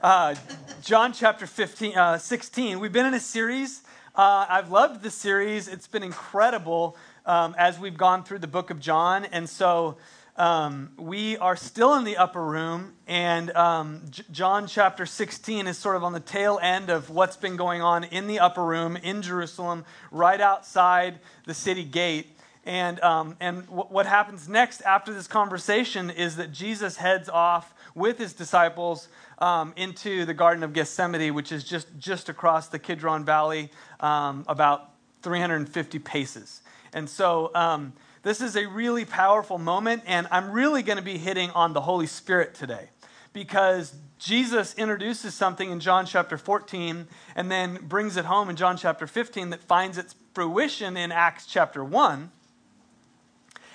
Uh, John chapter 15, uh, 16. We've been in a series. Uh, I've loved the series. It's been incredible um, as we've gone through the book of John. And so um, we are still in the upper room, and um, J- John chapter 16 is sort of on the tail end of what's been going on in the upper room in Jerusalem, right outside the city gate. And, um, and w- what happens next after this conversation is that Jesus heads off with his disciples um, into the Garden of Gethsemane, which is just, just across the Kidron Valley, um, about 350 paces. And so um, this is a really powerful moment, and I'm really going to be hitting on the Holy Spirit today because Jesus introduces something in John chapter 14 and then brings it home in John chapter 15 that finds its fruition in Acts chapter 1.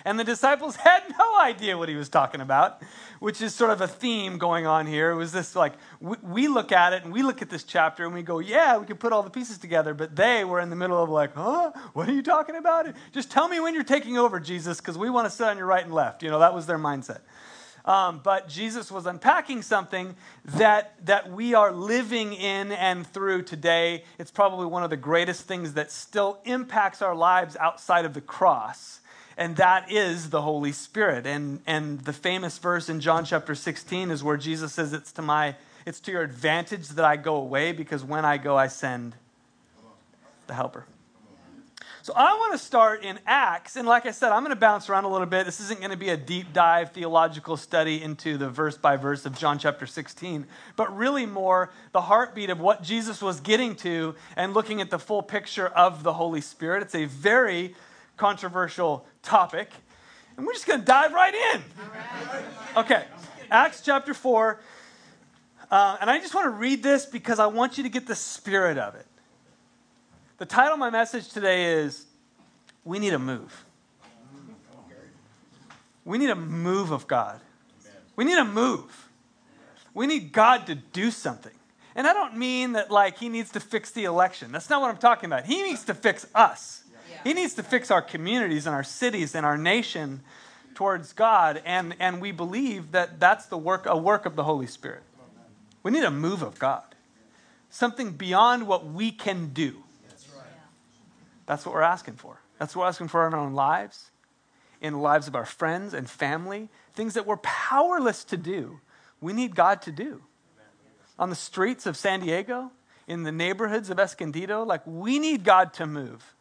And the disciples had no idea what he was talking about, which is sort of a theme going on here. It was this like, we, we, look at it and we look at this chapter and we go, yeah, we can put all the pieces together. But they were in the middle of like, huh? What are you talking about? Just tell me when you're taking over, Jesus, because we want to sit on your right and left. You know, that was their mindset. Um, but Jesus was unpacking something that, that we are living in and through today. It's probably one of the greatest things that still impacts our lives outside of the cross and that is the Holy Spirit. And, and the famous verse in John chapter 16 is where Jesus says, It's to, my, it's to your advantage that I go away, because when I go, I send the helper. So I want to start in Acts. And like I said, I'm going to bounce around a little bit. This isn't going to be a deep dive theological study into the verse by verse of John chapter 16, but really more the heartbeat of what Jesus was getting to and looking at the full picture of the Holy Spirit. It's a very controversial topic. And we're just going to dive right in. Okay, Acts chapter 4. Uh, and I just want to read this because I want you to get the spirit of it. The title of my message today is We Need a Move. We need a move of God. We need a move. We need God to do something. And I don't mean that like he needs to fix the election. That's not what I'm talking about. He needs to fix us. He needs to fix our communities and our cities and our nation towards God. And, and we believe that that's the work, a work of the Holy Spirit. We need a move of God, something beyond what we can do. That's what we're asking for. That's what we're asking for in our own lives, in the lives of our friends and family, things that we're powerless to do. We need God to do. On the streets of San Diego, in the neighborhoods of Escondido, like we need God to move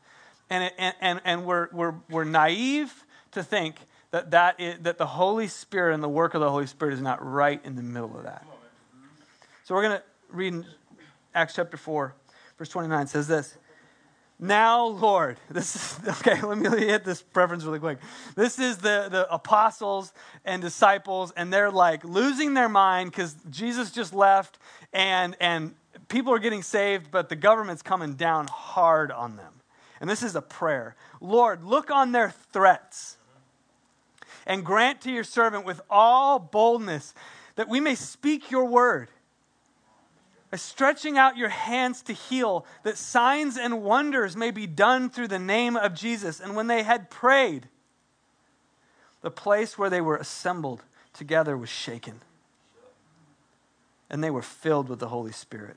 and, and, and, and we're, we're, we're naive to think that, that, is, that the Holy Spirit and the work of the Holy Spirit is not right in the middle of that. So we're going to read in Acts chapter 4, verse 29 says this. Now, Lord, this is okay. Let me hit this preference really quick. This is the, the apostles and disciples, and they're like losing their mind because Jesus just left, and and people are getting saved, but the government's coming down hard on them. And this is a prayer Lord, look on their threats and grant to your servant with all boldness that we may speak your word. By stretching out your hands to heal, that signs and wonders may be done through the name of Jesus. And when they had prayed, the place where they were assembled together was shaken, and they were filled with the Holy Spirit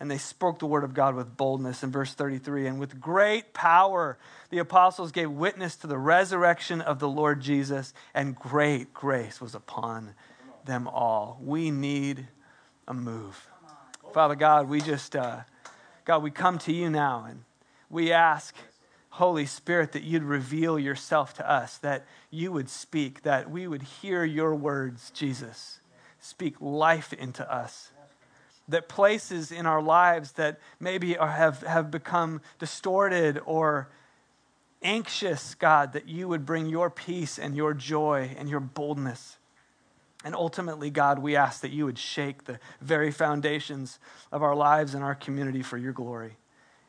and they spoke the word of God with boldness in verse 33. And with great power, the apostles gave witness to the resurrection of the Lord Jesus, and great grace was upon them all. We need a move. Father God, we just, uh, God, we come to you now and we ask, Holy Spirit, that you'd reveal yourself to us, that you would speak, that we would hear your words, Jesus. Speak life into us that places in our lives that maybe are, have, have become distorted or anxious, God, that you would bring your peace and your joy and your boldness. And ultimately, God, we ask that you would shake the very foundations of our lives and our community for your glory.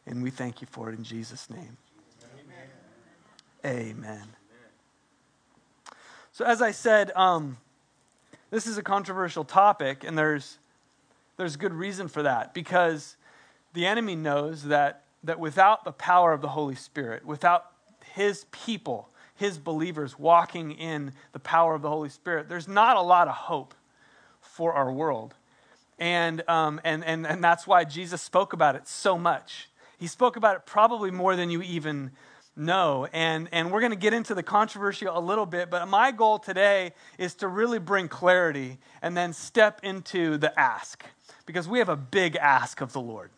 And we thank you for it in Jesus' name. Amen. Amen. So, as I said, um, this is a controversial topic, and there's there's good reason for that because the enemy knows that, that without the power of the Holy Spirit, without his people, his believers walking in the power of the Holy Spirit, there's not a lot of hope for our world. And, um, and, and, and that's why Jesus spoke about it so much. He spoke about it probably more than you even know. And, and we're going to get into the controversy a little bit, but my goal today is to really bring clarity and then step into the ask because we have a big ask of the Lord.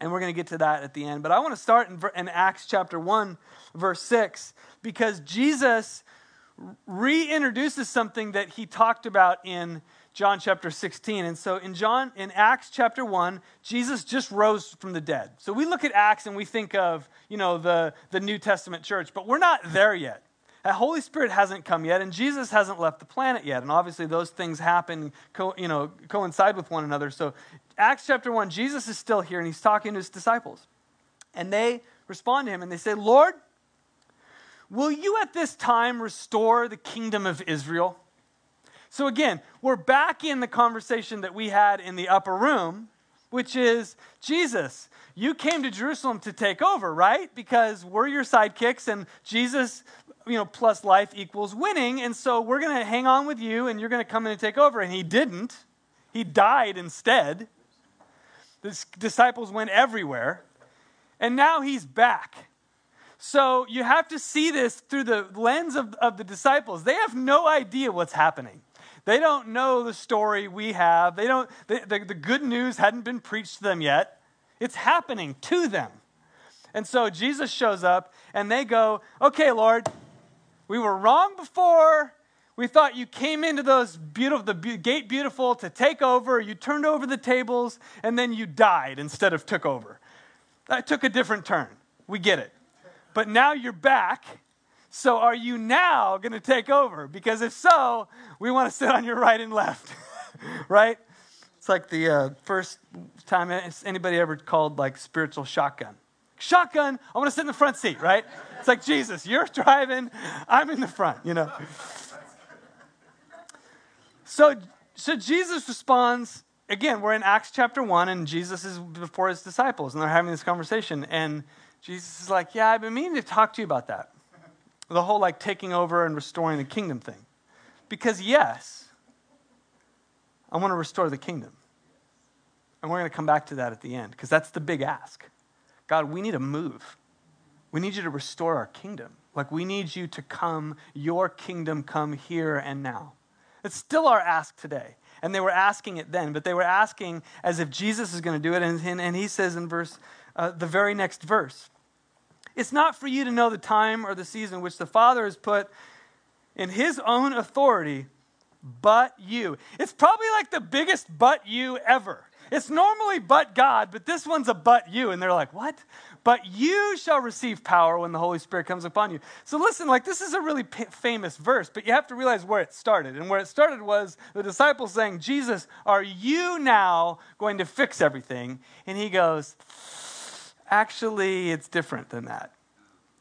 And we're going to get to that at the end. But I want to start in, in Acts chapter 1, verse 6, because Jesus reintroduces something that he talked about in John chapter 16. And so in John in Acts chapter 1, Jesus just rose from the dead. So we look at Acts and we think of, you know, the, the New Testament church, but we're not there yet. The Holy Spirit hasn't come yet, and Jesus hasn't left the planet yet. And obviously, those things happen, co- you know, coincide with one another. So, Acts chapter 1, Jesus is still here, and he's talking to his disciples. And they respond to him, and they say, Lord, will you at this time restore the kingdom of Israel? So, again, we're back in the conversation that we had in the upper room, which is Jesus, you came to Jerusalem to take over, right? Because we're your sidekicks, and Jesus, you know, plus life equals winning. And so we're going to hang on with you, and you're going to come in and take over. And he didn't, he died instead. The disciples went everywhere. And now he's back. So you have to see this through the lens of, of the disciples. They have no idea what's happening. They don't know the story we have. They don't, the, the, the good news hadn't been preached to them yet. It's happening to them. And so Jesus shows up and they go, Okay, Lord, we were wrong before. We thought you came into those beautiful, the gate beautiful to take over. You turned over the tables and then you died instead of took over. That took a different turn. We get it. But now you're back so are you now going to take over? Because if so, we want to sit on your right and left, right? It's like the uh, first time anybody ever called like spiritual shotgun. Shotgun, I want to sit in the front seat, right? It's like Jesus, you're driving, I'm in the front, you know. So, so Jesus responds again. We're in Acts chapter one, and Jesus is before his disciples, and they're having this conversation. And Jesus is like, "Yeah, I've been meaning to talk to you about that." The whole like taking over and restoring the kingdom thing. Because, yes, I want to restore the kingdom. And we're going to come back to that at the end because that's the big ask. God, we need to move. We need you to restore our kingdom. Like, we need you to come, your kingdom come here and now. It's still our ask today. And they were asking it then, but they were asking as if Jesus is going to do it. And, and, and he says in verse, uh, the very next verse, it's not for you to know the time or the season which the Father has put in his own authority, but you. It's probably like the biggest but you ever. It's normally but God, but this one's a but you. And they're like, what? But you shall receive power when the Holy Spirit comes upon you. So listen, like this is a really p- famous verse, but you have to realize where it started. And where it started was the disciples saying, Jesus, are you now going to fix everything? And he goes, Actually, it's different than that.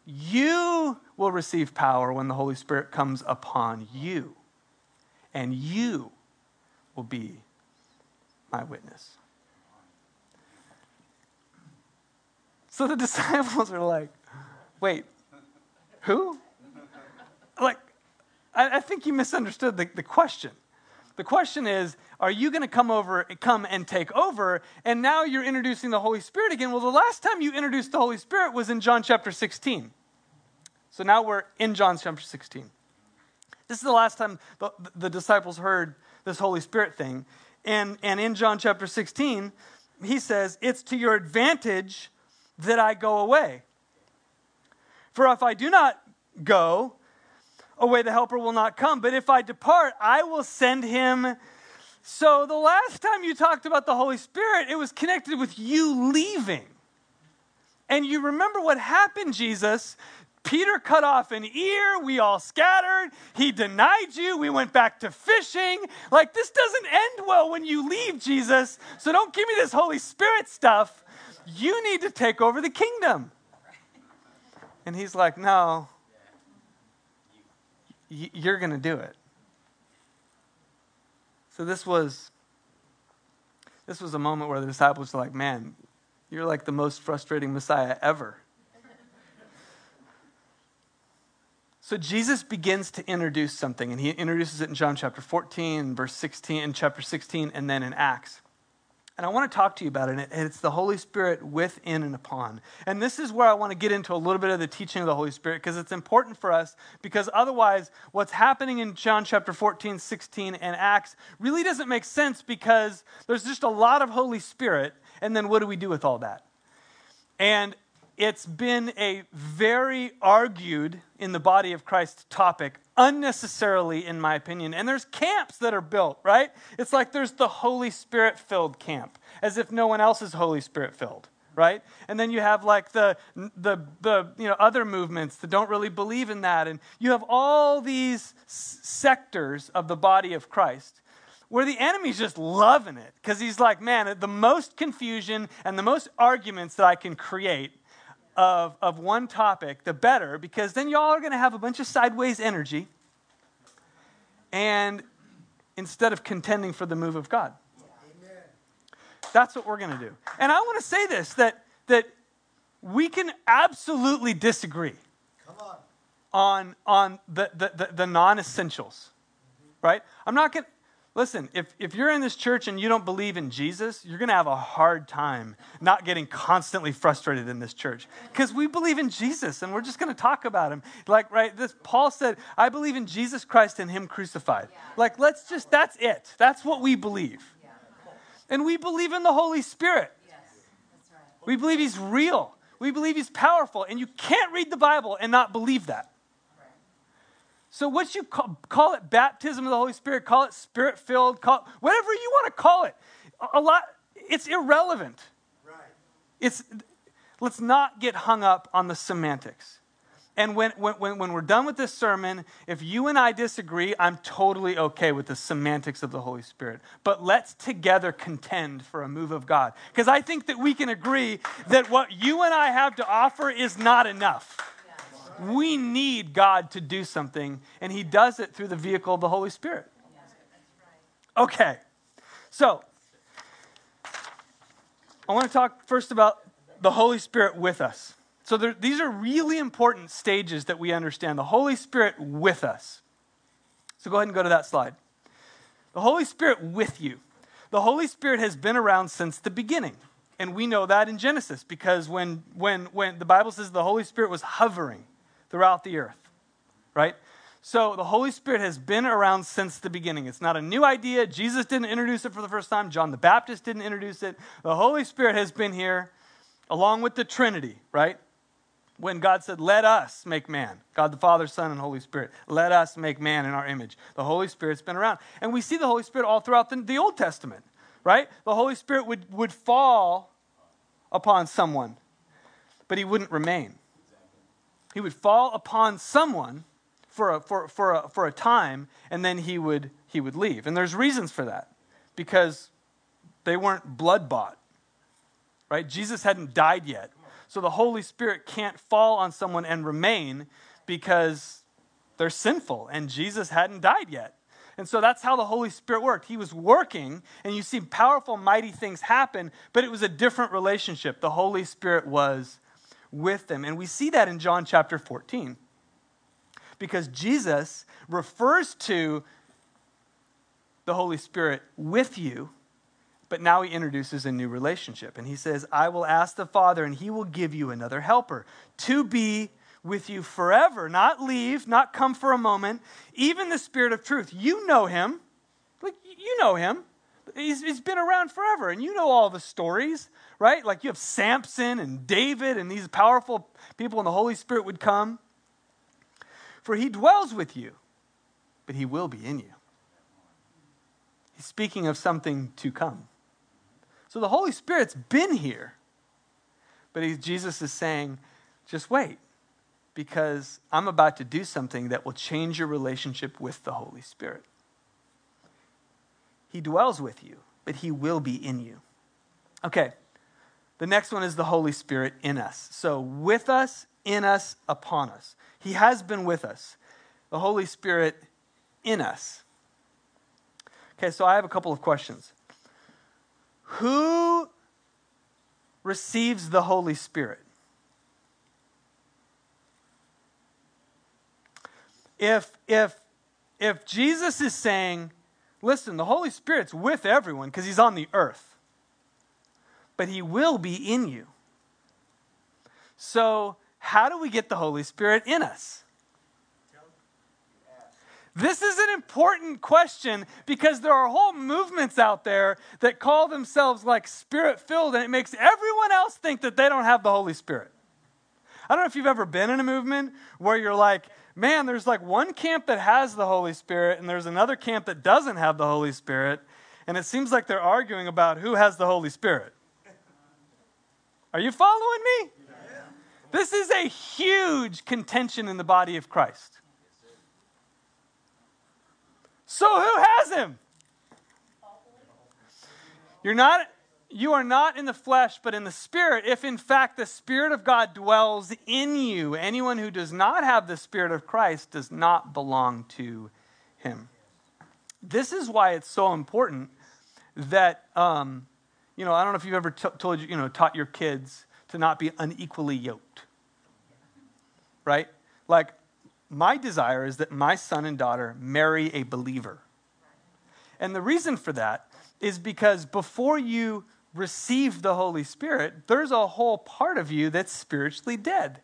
You will receive power when the Holy Spirit comes upon you, and you will be my witness. So the disciples are like, wait, who? Like, I, I think you misunderstood the, the question. The question is, are you going to come over, come and take over? And now you're introducing the Holy Spirit again. Well, the last time you introduced the Holy Spirit was in John chapter 16. So now we're in John chapter 16. This is the last time the, the disciples heard this Holy Spirit thing. And, and in John chapter 16, he says, It's to your advantage that I go away. For if I do not go, away, the helper will not come. But if I depart, I will send him. So the last time you talked about the Holy Spirit, it was connected with you leaving. And you remember what happened, Jesus. Peter cut off an ear. We all scattered. He denied you. We went back to fishing. Like, this doesn't end well when you leave, Jesus. So don't give me this Holy Spirit stuff. You need to take over the kingdom. And he's like, No, you're going to do it. So this was this was a moment where the disciples were like, "Man, you're like the most frustrating Messiah ever." So Jesus begins to introduce something, and he introduces it in John chapter 14, verse 16, in chapter 16, and then in Acts. And I want to talk to you about it. And it's the Holy Spirit within and upon. And this is where I want to get into a little bit of the teaching of the Holy Spirit because it's important for us. Because otherwise, what's happening in John chapter 14, 16, and Acts really doesn't make sense because there's just a lot of Holy Spirit. And then what do we do with all that? And it's been a very argued in the body of Christ topic, unnecessarily, in my opinion. And there's camps that are built, right? It's like there's the Holy Spirit filled camp, as if no one else is Holy Spirit filled right and then you have like the the the you know other movements that don't really believe in that and you have all these s- sectors of the body of christ where the enemy's just loving it because he's like man the most confusion and the most arguments that i can create of, of one topic, the better, because then y'all are going to have a bunch of sideways energy. And instead of contending for the move of God. Amen. That's what we're going to do. And I want to say this that, that we can absolutely disagree on. on, on the, the, the, the non essentials, right? I'm not going to Listen, if, if you're in this church and you don't believe in Jesus, you're going to have a hard time not getting constantly frustrated in this church because we believe in Jesus and we're just going to talk about him. Like, right, this Paul said, I believe in Jesus Christ and him crucified. Yeah. Like, let's just, that's it. That's what we believe. Yeah. And we believe in the Holy Spirit. Yes. Right. We believe he's real. We believe he's powerful. And you can't read the Bible and not believe that. So, what you call, call, it baptism of the Holy Spirit, call it spirit filled, call it, whatever you want to call it. A, lot, it's irrelevant. Right. It's, let's not get hung up on the semantics. And when, when, when we're done with this sermon, if you and I disagree, I'm totally okay with the semantics of the Holy Spirit. But let's together contend for a move of God. Because I think that we can agree that what you and I have to offer is not enough. We need God to do something, and He does it through the vehicle of the Holy Spirit. Okay, so I want to talk first about the Holy Spirit with us. So there, these are really important stages that we understand. The Holy Spirit with us. So go ahead and go to that slide. The Holy Spirit with you. The Holy Spirit has been around since the beginning. And we know that in Genesis because when, when, when the Bible says the Holy Spirit was hovering, throughout the earth, right? So the Holy Spirit has been around since the beginning. It's not a new idea. Jesus didn't introduce it for the first time. John the Baptist didn't introduce it. The Holy Spirit has been here along with the Trinity, right? When God said, Let us make man, God the Father, Son, and Holy Spirit, let us make man in our image. The Holy Spirit's been around. And we see the Holy Spirit all throughout the, the Old Testament, right? The Holy Spirit would, would fall upon someone, but he wouldn't remain. He would fall upon someone for a, for, for a, for a time, and then he would, he would leave. And there's reasons for that because they weren't blood bought, right? Jesus hadn't died yet. So the Holy Spirit can't fall on someone and remain because they're sinful, and Jesus hadn't died yet. And so that's how the Holy Spirit worked. He was working, and you see powerful, mighty things happen, but it was a different relationship. The Holy Spirit was with them. And we see that in John chapter 14. Because Jesus refers to the Holy Spirit with you, but now he introduces a new relationship. And he says, I will ask the Father, and he will give you another helper to be with you forever, not leave, not come for a moment, even the Spirit of truth. You know him. Like, you know him. He's, he's been around forever, and you know all the stories right? Like you have Samson and David and these powerful people, and the Holy Spirit would come. For he dwells with you, but he will be in you. He's speaking of something to come. So the Holy Spirit's been here, but he, Jesus is saying, just wait, because I'm about to do something that will change your relationship with the Holy Spirit. He dwells with you, but he will be in you. Okay, the next one is the Holy Spirit in us. So, with us, in us, upon us. He has been with us. The Holy Spirit in us. Okay, so I have a couple of questions. Who receives the Holy Spirit? If, if, if Jesus is saying, listen, the Holy Spirit's with everyone because he's on the earth, but he will be in you. So, how do we get the Holy Spirit in us? This is an important question because there are whole movements out there that call themselves like spirit filled, and it makes everyone else think that they don't have the Holy Spirit. I don't know if you've ever been in a movement where you're like, man, there's like one camp that has the Holy Spirit, and there's another camp that doesn't have the Holy Spirit, and it seems like they're arguing about who has the Holy Spirit. Are you following me? This is a huge contention in the body of Christ. So who has him? You're not you are not in the flesh but in the spirit if in fact the spirit of God dwells in you. Anyone who does not have the spirit of Christ does not belong to him. This is why it's so important that um, you know, I don't know if you've ever t- told you, you know, taught your kids to not be unequally yoked. Right? Like, my desire is that my son and daughter marry a believer. And the reason for that is because before you receive the Holy Spirit, there's a whole part of you that's spiritually dead.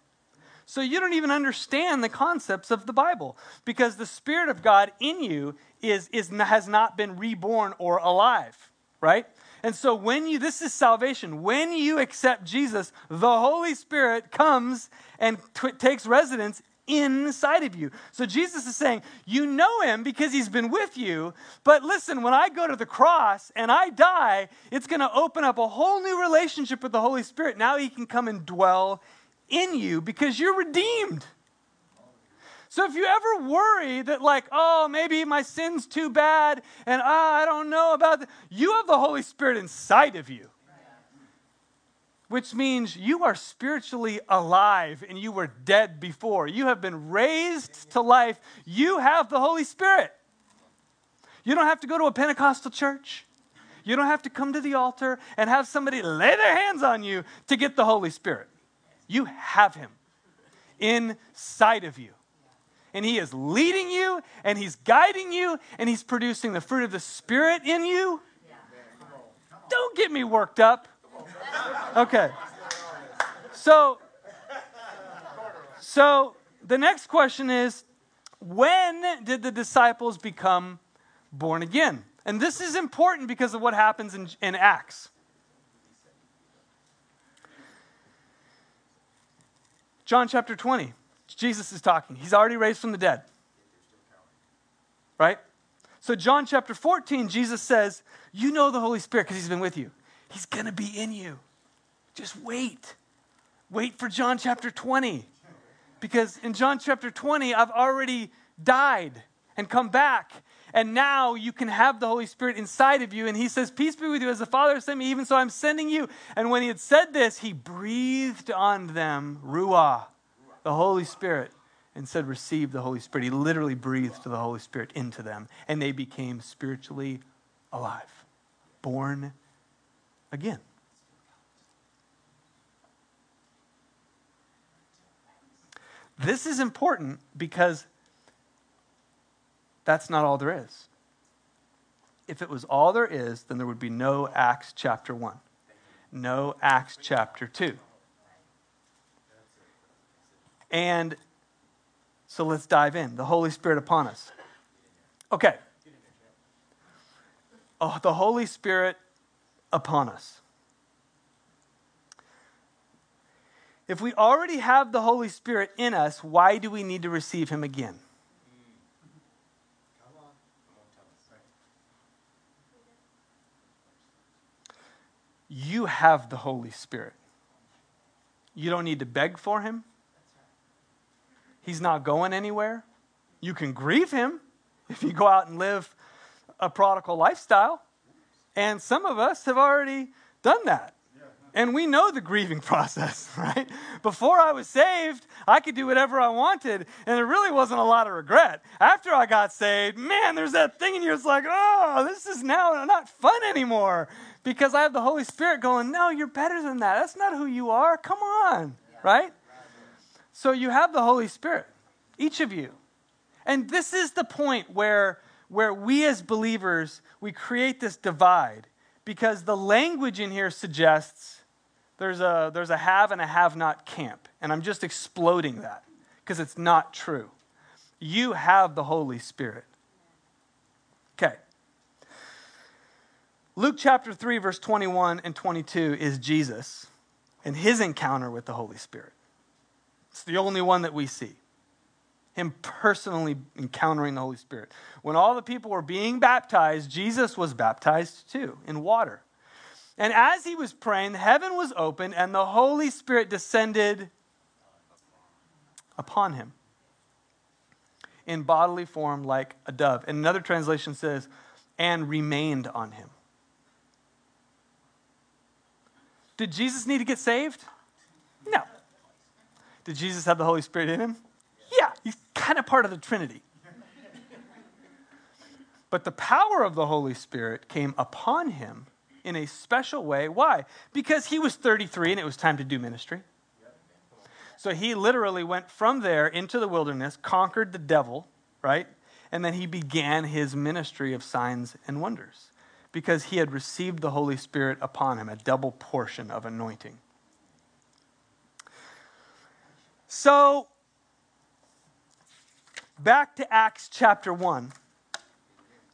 So you don't even understand the concepts of the Bible because the Spirit of God in you is, is, has not been reborn or alive, right? And so when you, this is salvation, when you accept Jesus, the Holy Spirit comes and t- takes residence inside of you. So Jesus is saying, You know him because he's been with you. But listen, when I go to the cross and I die, it's going to open up a whole new relationship with the Holy Spirit. Now he can come and dwell in you because you're redeemed. So if you ever worry that, like, oh, maybe my sin's too bad and oh, I don't know about that, you have the Holy Spirit inside of you. Which means you are spiritually alive and you were dead before. You have been raised to life. You have the Holy Spirit. You don't have to go to a Pentecostal church. You don't have to come to the altar and have somebody lay their hands on you to get the Holy Spirit. You have Him inside of you and He is leading you, and He's guiding you, and He's producing the fruit of the Spirit in you. Don't get me worked up. Okay. So, so the next question is when did the disciples become born again? And this is important because of what happens in, in Acts. John chapter 20. Jesus is talking. He's already raised from the dead. Right? So, John chapter 14, Jesus says, You know the Holy Spirit because he's been with you. He's going to be in you. Just wait. Wait for John chapter 20. Because in John chapter 20, I've already died and come back. And now you can have the Holy Spirit inside of you. And he says, Peace be with you as the Father sent me, even so I'm sending you. And when he had said this, he breathed on them, Ruah, the Holy Spirit and said, Receive the Holy Spirit. He literally breathed the Holy Spirit into them, and they became spiritually alive, born again. This is important because that's not all there is. If it was all there is, then there would be no Acts chapter 1, no Acts chapter 2. And so let's dive in. The Holy Spirit upon us. Okay. Oh, the Holy Spirit upon us. If we already have the Holy Spirit in us, why do we need to receive Him again? You have the Holy Spirit. You don't need to beg for Him. He's not going anywhere. You can grieve him if you go out and live a prodigal lifestyle. And some of us have already done that. And we know the grieving process, right? Before I was saved, I could do whatever I wanted, and there really wasn't a lot of regret. After I got saved, man, there's that thing in you. It's like, oh, this is now not fun anymore because I have the Holy Spirit going, no, you're better than that. That's not who you are. Come on, right? So you have the Holy Spirit, each of you. And this is the point where, where we as believers, we create this divide because the language in here suggests there's a, there's a have and a have not camp. And I'm just exploding that because it's not true. You have the Holy Spirit. Okay. Luke chapter 3, verse 21 and 22 is Jesus and his encounter with the Holy Spirit. It's the only one that we see. Him personally encountering the Holy Spirit. When all the people were being baptized, Jesus was baptized too in water. And as he was praying, heaven was opened and the Holy Spirit descended upon him in bodily form like a dove. And another translation says, and remained on him. Did Jesus need to get saved? No. Did Jesus have the Holy Spirit in him? Yeah, he's kind of part of the Trinity. But the power of the Holy Spirit came upon him in a special way. Why? Because he was 33 and it was time to do ministry. So he literally went from there into the wilderness, conquered the devil, right? And then he began his ministry of signs and wonders because he had received the Holy Spirit upon him, a double portion of anointing. So, back to Acts chapter 1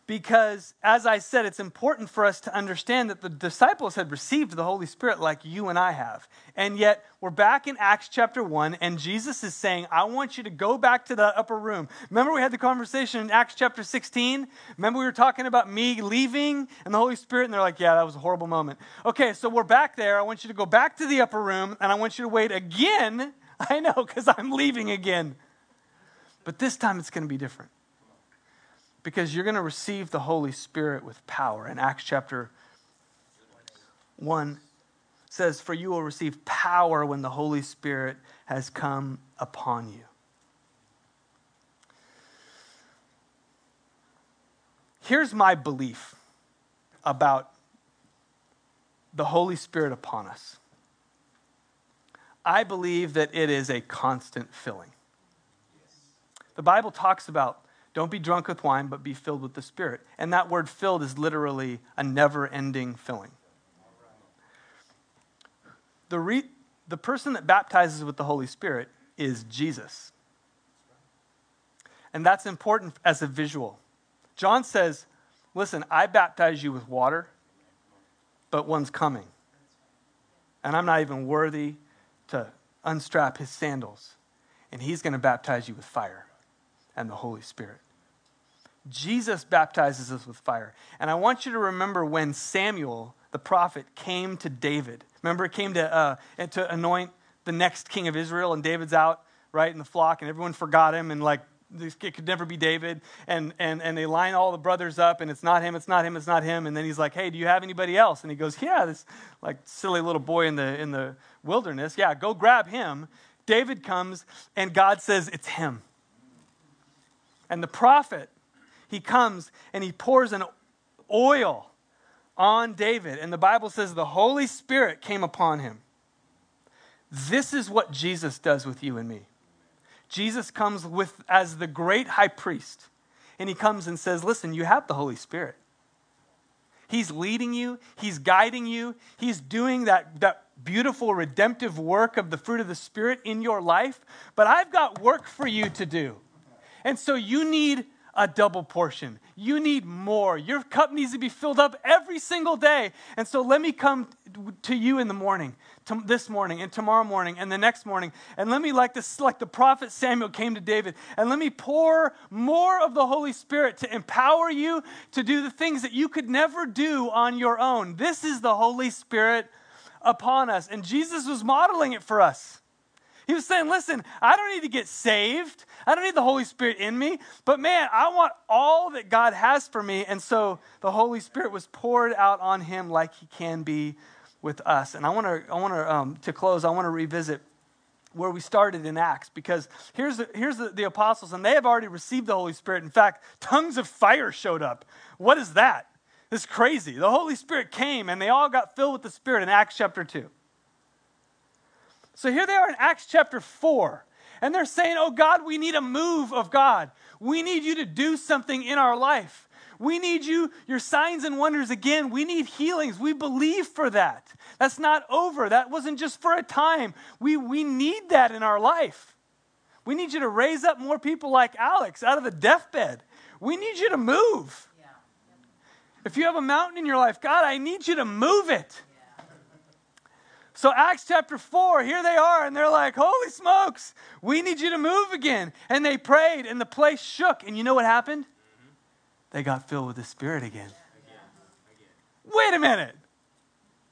because, as I said, it's important for us to understand that the disciples had received the Holy Spirit like you and I have. And yet, we're back in Acts chapter 1, and Jesus is saying, I want you to go back to the upper room. Remember, we had the conversation in Acts chapter 16? Remember, we were talking about me leaving and the Holy Spirit? And they're like, Yeah, that was a horrible moment. Okay, so we're back there. I want you to go back to the upper room, and I want you to wait again. I know, because I'm leaving again. But this time it's going to be different because you're going to receive the Holy Spirit with power. In Acts chapter 1 says, For you will receive power when the Holy Spirit has come upon you. Here's my belief about the Holy Spirit upon us. I believe that it is a constant filling. The Bible talks about don't be drunk with wine, but be filled with the Spirit. And that word filled is literally a never ending filling. The, re- the person that baptizes with the Holy Spirit is Jesus. And that's important as a visual. John says, Listen, I baptize you with water, but one's coming. And I'm not even worthy to unstrap his sandals. And he's going to baptize you with fire and the Holy Spirit. Jesus baptizes us with fire. And I want you to remember when Samuel, the prophet, came to David. Remember, it came to, uh, to anoint the next king of Israel, and David's out, right, in the flock, and everyone forgot him, and like, it could never be David. And, and, and they line all the brothers up, and it's not him, it's not him, it's not him. And then he's like, hey, do you have anybody else? And he goes, yeah, this like silly little boy in the, in the wilderness. Yeah, go grab him. David comes, and God says, it's him. And the prophet he comes and he pours an oil on David. And the Bible says the Holy Spirit came upon him. This is what Jesus does with you and me. Jesus comes with as the great high priest. And he comes and says, Listen, you have the Holy Spirit. He's leading you, He's guiding you, He's doing that, that beautiful redemptive work of the fruit of the Spirit in your life. But I've got work for you to do. And so you need a double portion. You need more. Your cup needs to be filled up every single day. And so let me come to you in the morning, this morning, and tomorrow morning, and the next morning. And let me, like this, like the prophet Samuel came to David, and let me pour more of the Holy Spirit to empower you to do the things that you could never do on your own. This is the Holy Spirit upon us. And Jesus was modeling it for us. He was saying, listen, I don't need to get saved. I don't need the Holy Spirit in me. But man, I want all that God has for me. And so the Holy Spirit was poured out on him like he can be with us. And I want to, I want to, um, to close, I want to revisit where we started in Acts because here's, the, here's the, the apostles, and they have already received the Holy Spirit. In fact, tongues of fire showed up. What is that? It's crazy. The Holy Spirit came and they all got filled with the Spirit in Acts chapter 2. So here they are in Acts chapter 4, and they're saying, Oh God, we need a move of God. We need you to do something in our life. We need you, your signs and wonders again. We need healings. We believe for that. That's not over. That wasn't just for a time. We, we need that in our life. We need you to raise up more people like Alex out of the deathbed. We need you to move. If you have a mountain in your life, God, I need you to move it. So, Acts chapter 4, here they are, and they're like, Holy smokes, we need you to move again. And they prayed, and the place shook. And you know what happened? Mm-hmm. They got filled with the Spirit again. Wait a minute.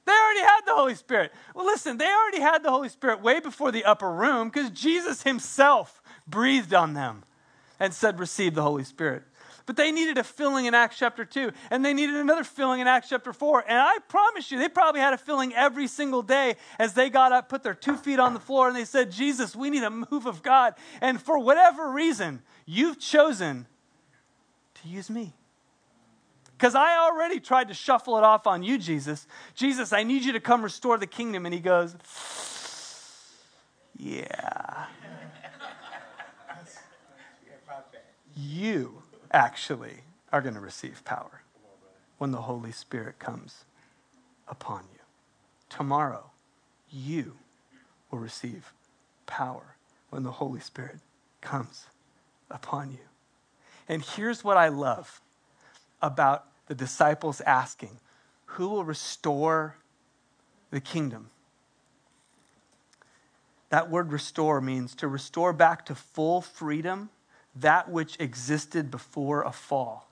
They already had the Holy Spirit. Well, listen, they already had the Holy Spirit way before the upper room because Jesus himself breathed on them and said, Receive the Holy Spirit. But they needed a filling in Acts chapter 2, and they needed another filling in Acts chapter 4. And I promise you, they probably had a filling every single day as they got up, put their two feet on the floor, and they said, Jesus, we need a move of God. And for whatever reason, you've chosen to use me. Because I already tried to shuffle it off on you, Jesus. Jesus, I need you to come restore the kingdom. And he goes, Yeah. you actually are going to receive power when the Holy Spirit comes upon you. Tomorrow, you will receive power when the Holy Spirit comes upon you. And here's what I love about the disciples asking who will restore the kingdom? That word restore means to restore back to full freedom that which existed before a fall.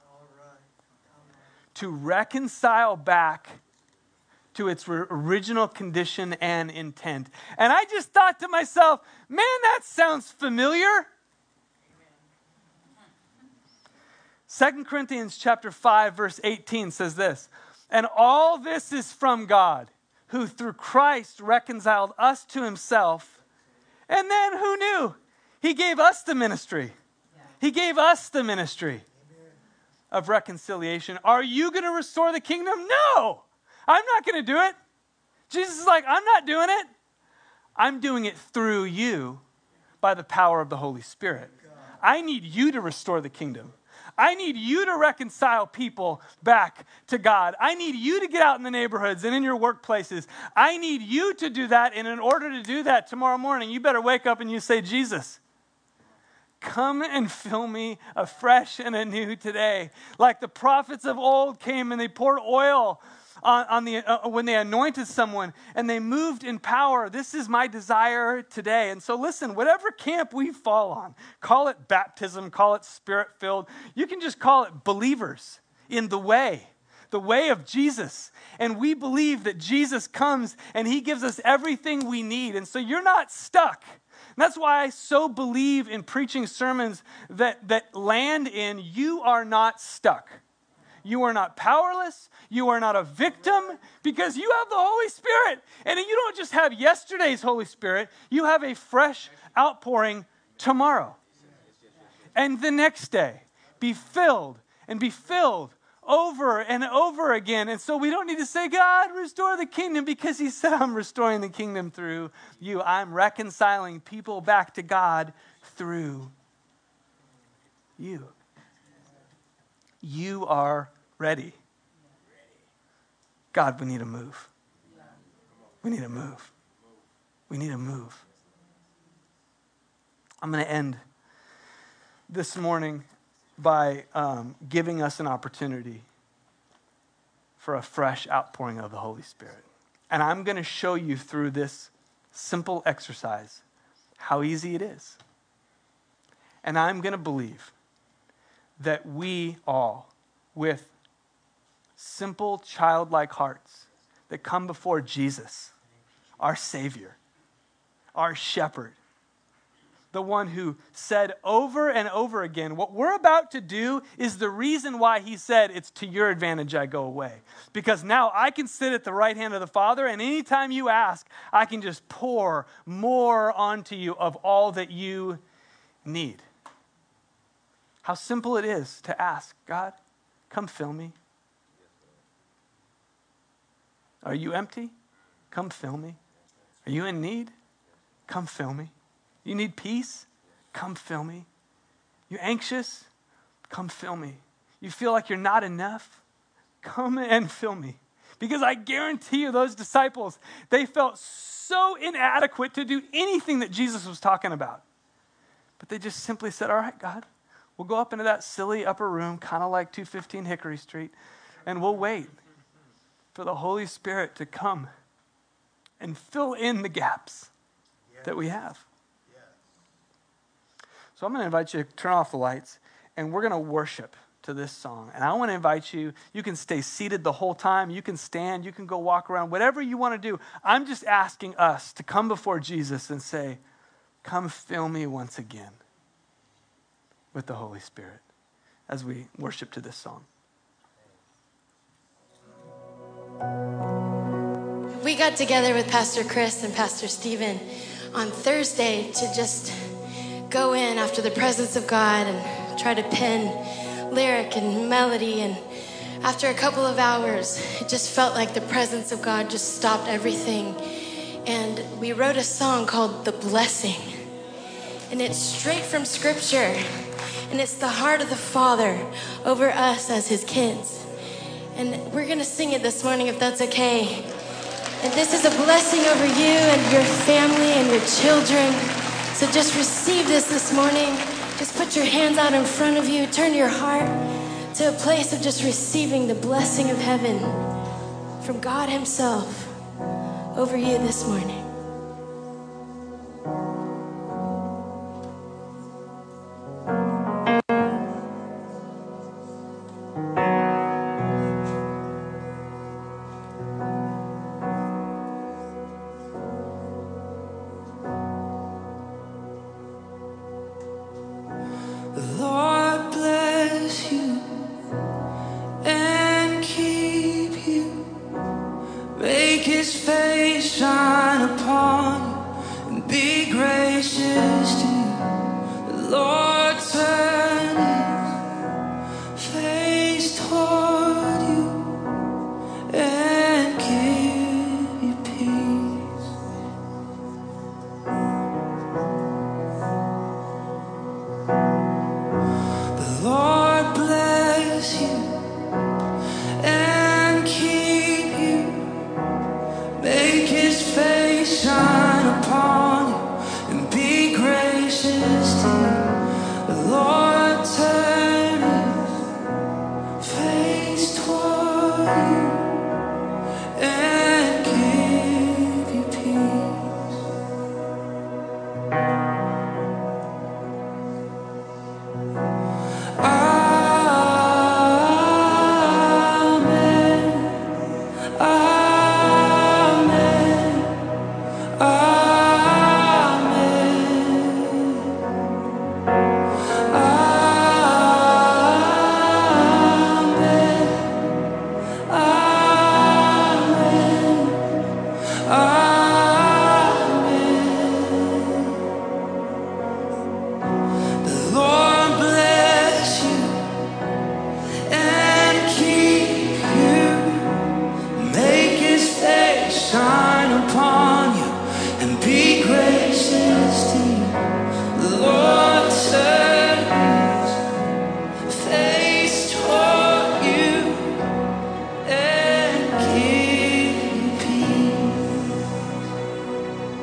To reconcile back to its original condition and intent. And I just thought to myself, man, that sounds familiar. Second Corinthians chapter 5 verse 18 says this, and all this is from God, who through Christ reconciled us to himself. And then who knew? He gave us the ministry. He gave us the ministry of reconciliation. Are you going to restore the kingdom? No, I'm not going to do it. Jesus is like, I'm not doing it. I'm doing it through you by the power of the Holy Spirit. I need you to restore the kingdom. I need you to reconcile people back to God. I need you to get out in the neighborhoods and in your workplaces. I need you to do that. And in order to do that tomorrow morning, you better wake up and you say, Jesus, Come and fill me afresh and anew today. Like the prophets of old came and they poured oil on, on the, uh, when they anointed someone and they moved in power. This is my desire today. And so, listen, whatever camp we fall on, call it baptism, call it spirit filled, you can just call it believers in the way the way of Jesus. And we believe that Jesus comes and he gives us everything we need. And so you're not stuck. That's why I so believe in preaching sermons that, that land in you are not stuck. You are not powerless. You are not a victim because you have the Holy Spirit. And you don't just have yesterday's Holy Spirit, you have a fresh outpouring tomorrow and the next day. Be filled and be filled over and over again. And so we don't need to say, God, restore the kingdom because He said, I'm restoring the kingdom through you. I'm reconciling people back to God through you. You are ready. God, we need to move. We need to move. We need to move. I'm going to end this morning by um, giving us an opportunity for a fresh outpouring of the Holy Spirit. And I'm going to show you through this simple exercise how easy it is. And I'm going to believe that we all, with simple childlike hearts that come before Jesus, our Savior, our shepherd, the one who said over and over again, What we're about to do is the reason why he said, It's to your advantage I go away. Because now I can sit at the right hand of the Father, and anytime you ask, I can just pour more onto you of all that you need. How simple it is to ask, God, come fill me. Are you empty? Come fill me. Are you in need? Come fill me. You need peace? Come fill me. You anxious? Come fill me. you feel like you're not enough, come and fill me. Because I guarantee you, those disciples, they felt so inadequate to do anything that Jesus was talking about. But they just simply said, All right, God, we'll go up into that silly upper room, kind of like 215 Hickory Street, and we'll wait for the Holy Spirit to come and fill in the gaps that we have. So I'm going to invite you to turn off the lights and we're going to worship to this song. And I want to invite you, you can stay seated the whole time, you can stand, you can go walk around, whatever you want to do. I'm just asking us to come before Jesus and say, Come fill me once again with the Holy Spirit as we worship to this song. We got together with Pastor Chris and Pastor Stephen on Thursday to just go in after the presence of God and try to pen lyric and melody. And after a couple of hours, it just felt like the presence of God just stopped everything. And we wrote a song called The Blessing. And it's straight from Scripture. And it's the heart of the Father over us as His kids. And we're going to sing it this morning if that's okay. And this is a blessing over you and your family and your children. So just receive this this morning. Just put your hands out in front of you. Turn your heart to a place of just receiving the blessing of heaven from God Himself over you this morning.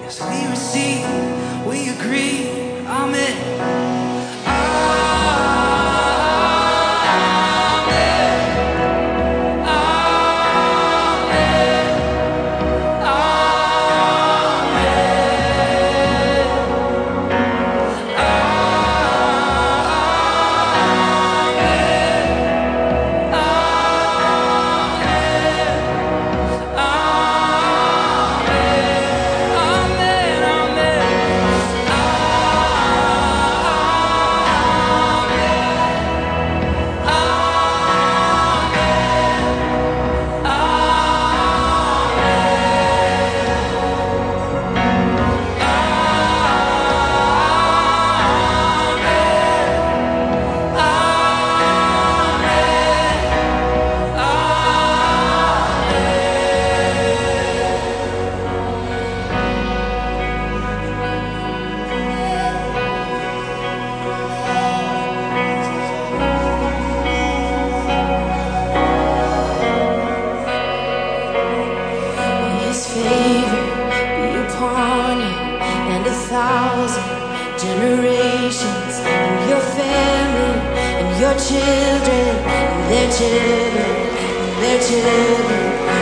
As we receive, we agree. generations and your family and your children and their children and their children.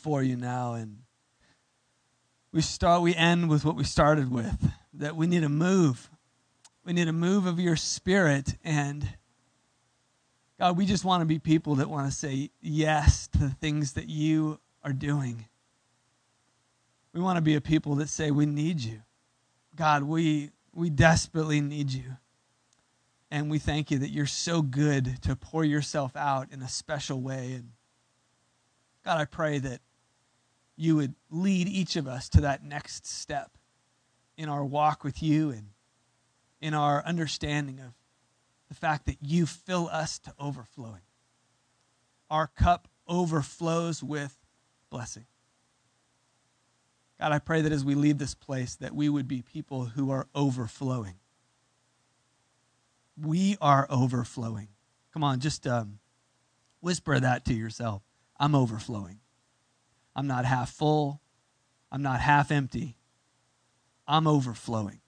before you now. And we start, we end with what we started with that we need a move. We need a move of your spirit. And God, we just want to be people that want to say yes to the things that you are doing. We want to be a people that say, We need you. God, we, we desperately need you. And we thank you that you're so good to pour yourself out in a special way. And God, I pray that you would lead each of us to that next step in our walk with you and in our understanding of the fact that you fill us to overflowing. Our cup overflows with blessing. God, I pray that as we leave this place that we would be people who are overflowing. We are overflowing. Come on, just um, whisper that to yourself. I'm overflowing. I'm not half full. I'm not half empty. I'm overflowing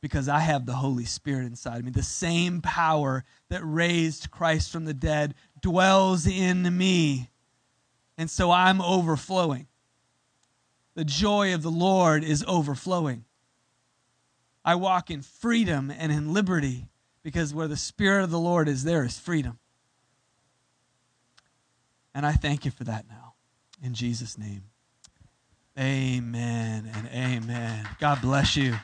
because I have the Holy Spirit inside of me. The same power that raised Christ from the dead dwells in me. And so I'm overflowing. The joy of the Lord is overflowing. I walk in freedom and in liberty because where the Spirit of the Lord is, there is freedom. And I thank you for that now. In Jesus' name. Amen and amen. God bless you.